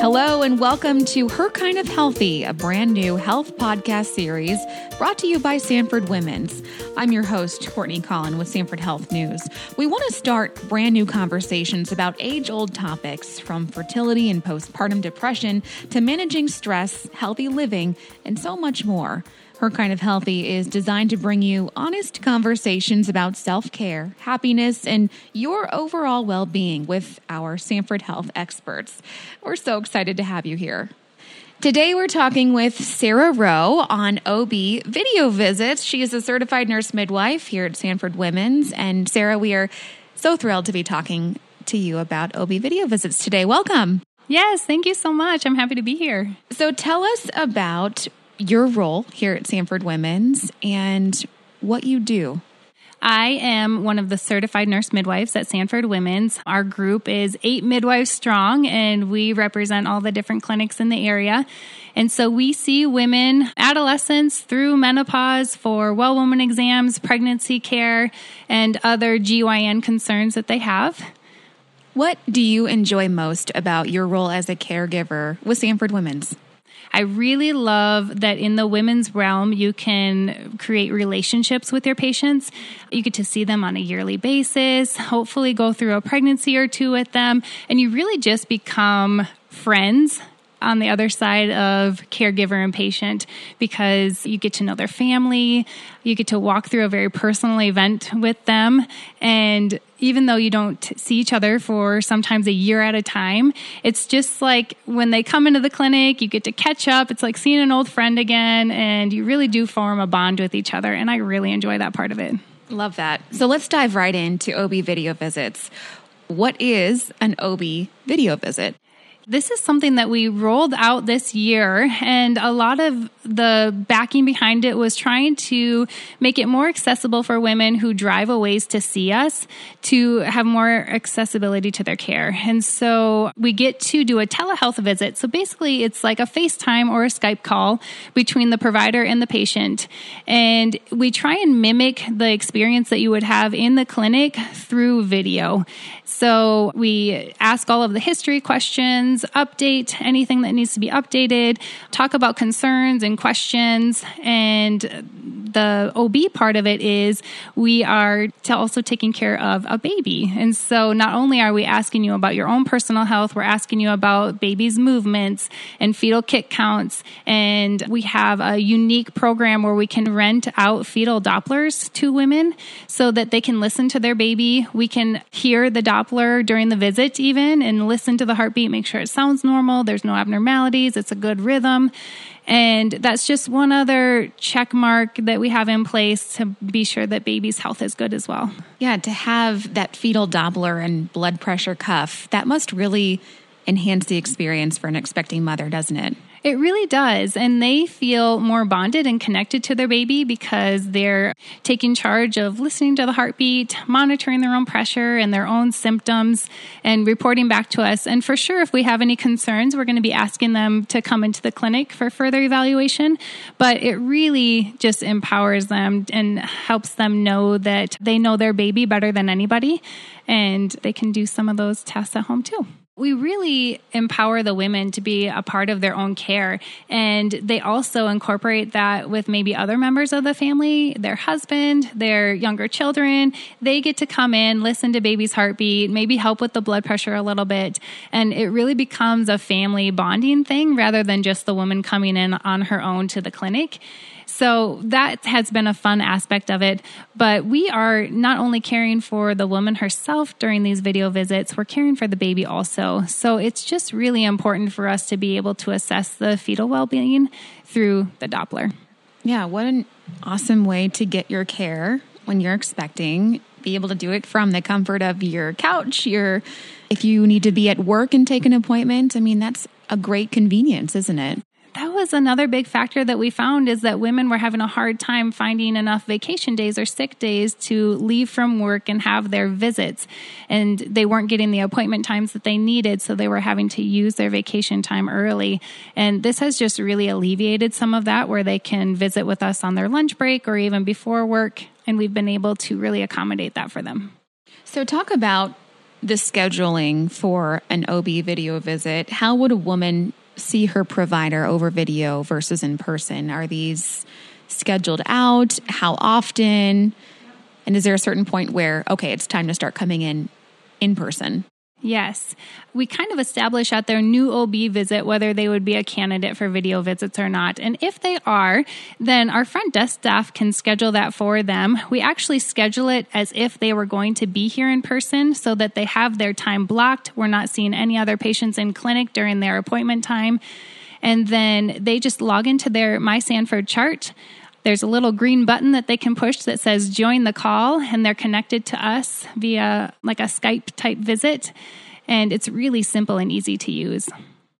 Hello, and welcome to Her Kind of Healthy, a brand new health podcast series brought to you by Sanford Women's. I'm your host, Courtney Collin with Sanford Health News. We want to start brand new conversations about age old topics from fertility and postpartum depression to managing stress, healthy living, and so much more. Her Kind of Healthy is designed to bring you honest conversations about self care, happiness, and your overall well being with our Sanford Health experts. We're so excited to have you here. Today, we're talking with Sarah Roe on OB video visits. She is a certified nurse midwife here at Sanford Women's. And Sarah, we are so thrilled to be talking to you about OB video visits today. Welcome. Yes, thank you so much. I'm happy to be here. So, tell us about your role here at Sanford Women's and what you do. I am one of the certified nurse midwives at Sanford Women's. Our group is eight midwives strong, and we represent all the different clinics in the area. And so we see women, adolescents through menopause for well woman exams, pregnancy care, and other GYN concerns that they have. What do you enjoy most about your role as a caregiver with Sanford Women's? I really love that in the women's realm, you can create relationships with your patients. You get to see them on a yearly basis, hopefully, go through a pregnancy or two with them, and you really just become friends on the other side of caregiver and patient because you get to know their family, you get to walk through a very personal event with them. And even though you don't see each other for sometimes a year at a time, it's just like when they come into the clinic, you get to catch up. It's like seeing an old friend again, and you really do form a bond with each other. And I really enjoy that part of it. Love that. So let's dive right into OB video visits. What is an OB video visit? This is something that we rolled out this year, and a lot of the backing behind it was trying to make it more accessible for women who drive a ways to see us to have more accessibility to their care. And so we get to do a telehealth visit. So basically, it's like a FaceTime or a Skype call between the provider and the patient. And we try and mimic the experience that you would have in the clinic through video. So we ask all of the history questions, update anything that needs to be updated, talk about concerns and questions. And the OB part of it is we are also taking care of a baby. And so not only are we asking you about your own personal health, we're asking you about baby's movements and fetal kick counts. And we have a unique program where we can rent out fetal Dopplers to women so that they can listen to their baby. We can hear the Doppler during the visit, even, and listen to the heartbeat, make sure it sounds normal, there's no abnormalities, it's a good rhythm. And that's just one other check mark that we have in place to be sure that baby's health is good as well. Yeah, to have that fetal Doppler and blood pressure cuff, that must really enhance the experience for an expecting mother, doesn't it? It really does. And they feel more bonded and connected to their baby because they're taking charge of listening to the heartbeat, monitoring their own pressure and their own symptoms, and reporting back to us. And for sure, if we have any concerns, we're going to be asking them to come into the clinic for further evaluation. But it really just empowers them and helps them know that they know their baby better than anybody. And they can do some of those tests at home too we really empower the women to be a part of their own care. And they also incorporate that with maybe other members of the family, their husband, their younger children. They get to come in, listen to baby's heartbeat, maybe help with the blood pressure a little bit. And it really becomes a family bonding thing rather than just the woman coming in on her own to the clinic. So that has been a fun aspect of it. But we are not only caring for the woman herself during these video visits, we're caring for the baby also. So it's just really important for us to be able to assess the fetal well being through the Doppler. Yeah, what an awesome way to get your care when you're expecting. Be able to do it from the comfort of your couch, your if you need to be at work and take an appointment. I mean, that's a great convenience, isn't it? That was another big factor that we found is that women were having a hard time finding enough vacation days or sick days to leave from work and have their visits. And they weren't getting the appointment times that they needed, so they were having to use their vacation time early. And this has just really alleviated some of that where they can visit with us on their lunch break or even before work. And we've been able to really accommodate that for them. So, talk about the scheduling for an OB video visit, how would a woman see her provider over video versus in person? Are these scheduled out? How often? And is there a certain point where, okay, it's time to start coming in in person? Yes. We kind of establish at their new OB visit whether they would be a candidate for video visits or not. And if they are, then our front desk staff can schedule that for them. We actually schedule it as if they were going to be here in person so that they have their time blocked. We're not seeing any other patients in clinic during their appointment time. And then they just log into their My Sanford chart there's a little green button that they can push that says join the call, and they're connected to us via like a Skype type visit. And it's really simple and easy to use.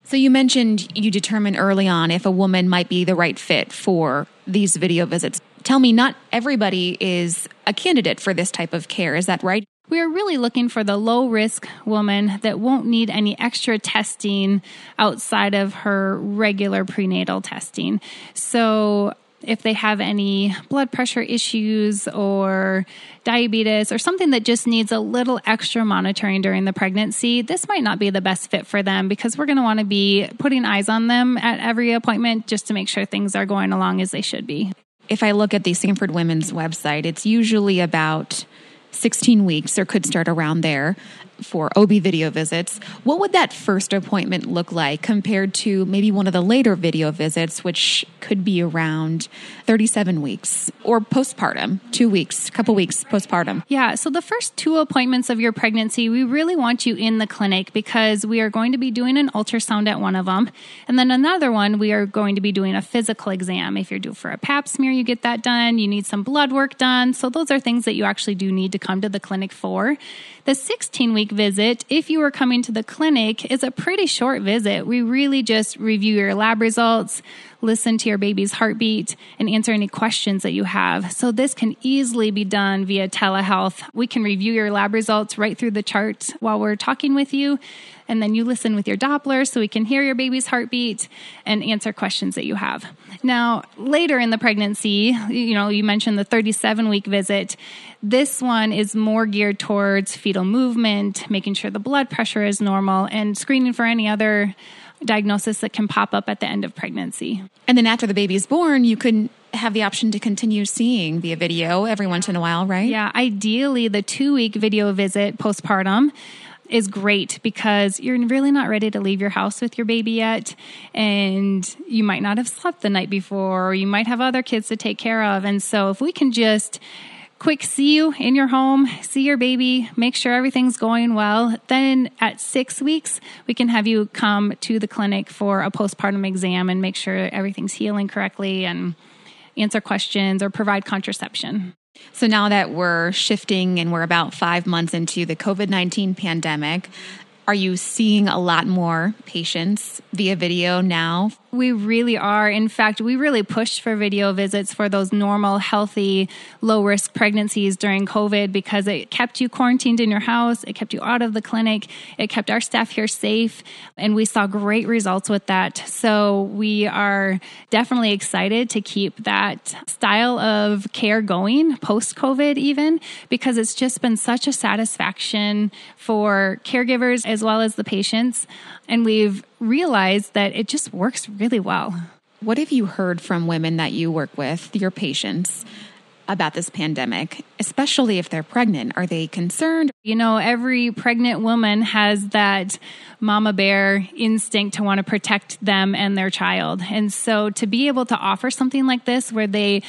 So, you mentioned you determine early on if a woman might be the right fit for these video visits. Tell me, not everybody is a candidate for this type of care. Is that right? We are really looking for the low risk woman that won't need any extra testing outside of her regular prenatal testing. So, if they have any blood pressure issues or diabetes or something that just needs a little extra monitoring during the pregnancy, this might not be the best fit for them because we're going to want to be putting eyes on them at every appointment just to make sure things are going along as they should be. If I look at the Sanford Women's website, it's usually about 16 weeks or could start around there for OB video visits, what would that first appointment look like compared to maybe one of the later video visits, which could be around 37 weeks or postpartum, two weeks, a couple weeks postpartum? Yeah, so the first two appointments of your pregnancy, we really want you in the clinic because we are going to be doing an ultrasound at one of them. And then another one, we are going to be doing a physical exam. If you're due for a pap smear, you get that done. You need some blood work done. So those are things that you actually do need to come to the clinic for. The 16 week visit, if you are coming to the clinic, is a pretty short visit. We really just review your lab results, listen to your baby's heartbeat, and answer any questions that you have. So, this can easily be done via telehealth. We can review your lab results right through the chart while we're talking with you and then you listen with your Doppler so we can hear your baby's heartbeat and answer questions that you have. Now, later in the pregnancy, you know, you mentioned the 37 week visit. This one is more geared towards fetal movement, making sure the blood pressure is normal, and screening for any other diagnosis that can pop up at the end of pregnancy. And then after the baby is born, you can have the option to continue seeing via video every once in a while, right? Yeah, ideally the two week video visit postpartum is great because you're really not ready to leave your house with your baby yet. And you might not have slept the night before, or you might have other kids to take care of. And so if we can just quick see you in your home, see your baby, make sure everything's going well. Then at six weeks, we can have you come to the clinic for a postpartum exam and make sure everything's healing correctly and answer questions or provide contraception. So now that we're shifting and we're about five months into the COVID 19 pandemic, are you seeing a lot more patients via video now? We really are. In fact, we really pushed for video visits for those normal, healthy, low risk pregnancies during COVID because it kept you quarantined in your house, it kept you out of the clinic, it kept our staff here safe, and we saw great results with that. So we are definitely excited to keep that style of care going post COVID, even because it's just been such a satisfaction for caregivers as well as the patients. And we've realized that it just works really well. What have you heard from women that you work with, your patients, about this pandemic, especially if they're pregnant? Are they concerned? You know, every pregnant woman has that mama bear instinct to want to protect them and their child. And so to be able to offer something like this where they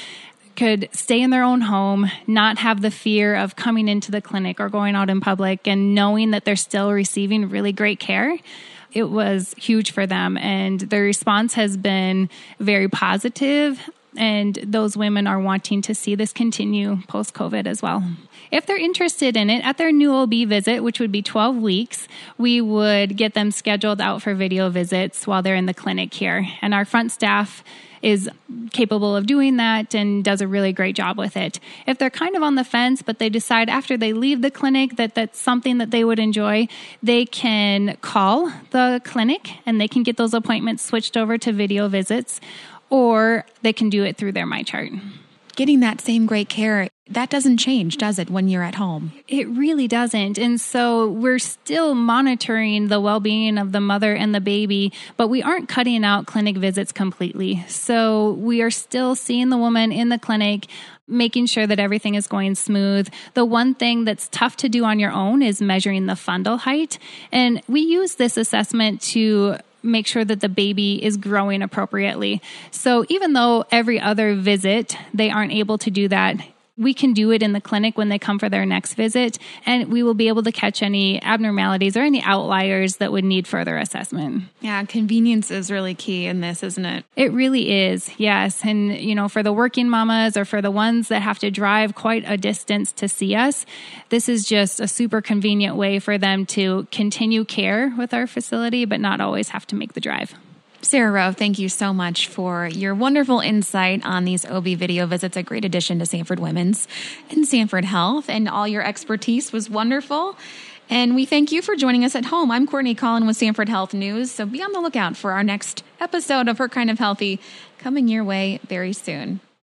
could stay in their own home, not have the fear of coming into the clinic or going out in public, and knowing that they're still receiving really great care. It was huge for them, and the response has been very positive and those women are wanting to see this continue post COVID as well. If they're interested in it at their new OB visit, which would be 12 weeks, we would get them scheduled out for video visits while they're in the clinic here. And our front staff is capable of doing that and does a really great job with it. If they're kind of on the fence, but they decide after they leave the clinic that that's something that they would enjoy, they can call the clinic and they can get those appointments switched over to video visits or they can do it through their MyChart. Getting that same great care that doesn't change, does it, when you're at home? It really doesn't. And so we're still monitoring the well being of the mother and the baby, but we aren't cutting out clinic visits completely. So we are still seeing the woman in the clinic making sure that everything is going smooth. The one thing that's tough to do on your own is measuring the fundal height. And we use this assessment to make sure that the baby is growing appropriately. So even though every other visit they aren't able to do that, we can do it in the clinic when they come for their next visit, and we will be able to catch any abnormalities or any outliers that would need further assessment. Yeah, convenience is really key in this, isn't it? It really is, yes. And, you know, for the working mamas or for the ones that have to drive quite a distance to see us, this is just a super convenient way for them to continue care with our facility, but not always have to make the drive. Sarah Roe, thank you so much for your wonderful insight on these OB video visits. A great addition to Sanford Women's and Sanford Health, and all your expertise was wonderful. And we thank you for joining us at home. I'm Courtney Collin with Sanford Health News, so be on the lookout for our next episode of Her Kind of Healthy coming your way very soon.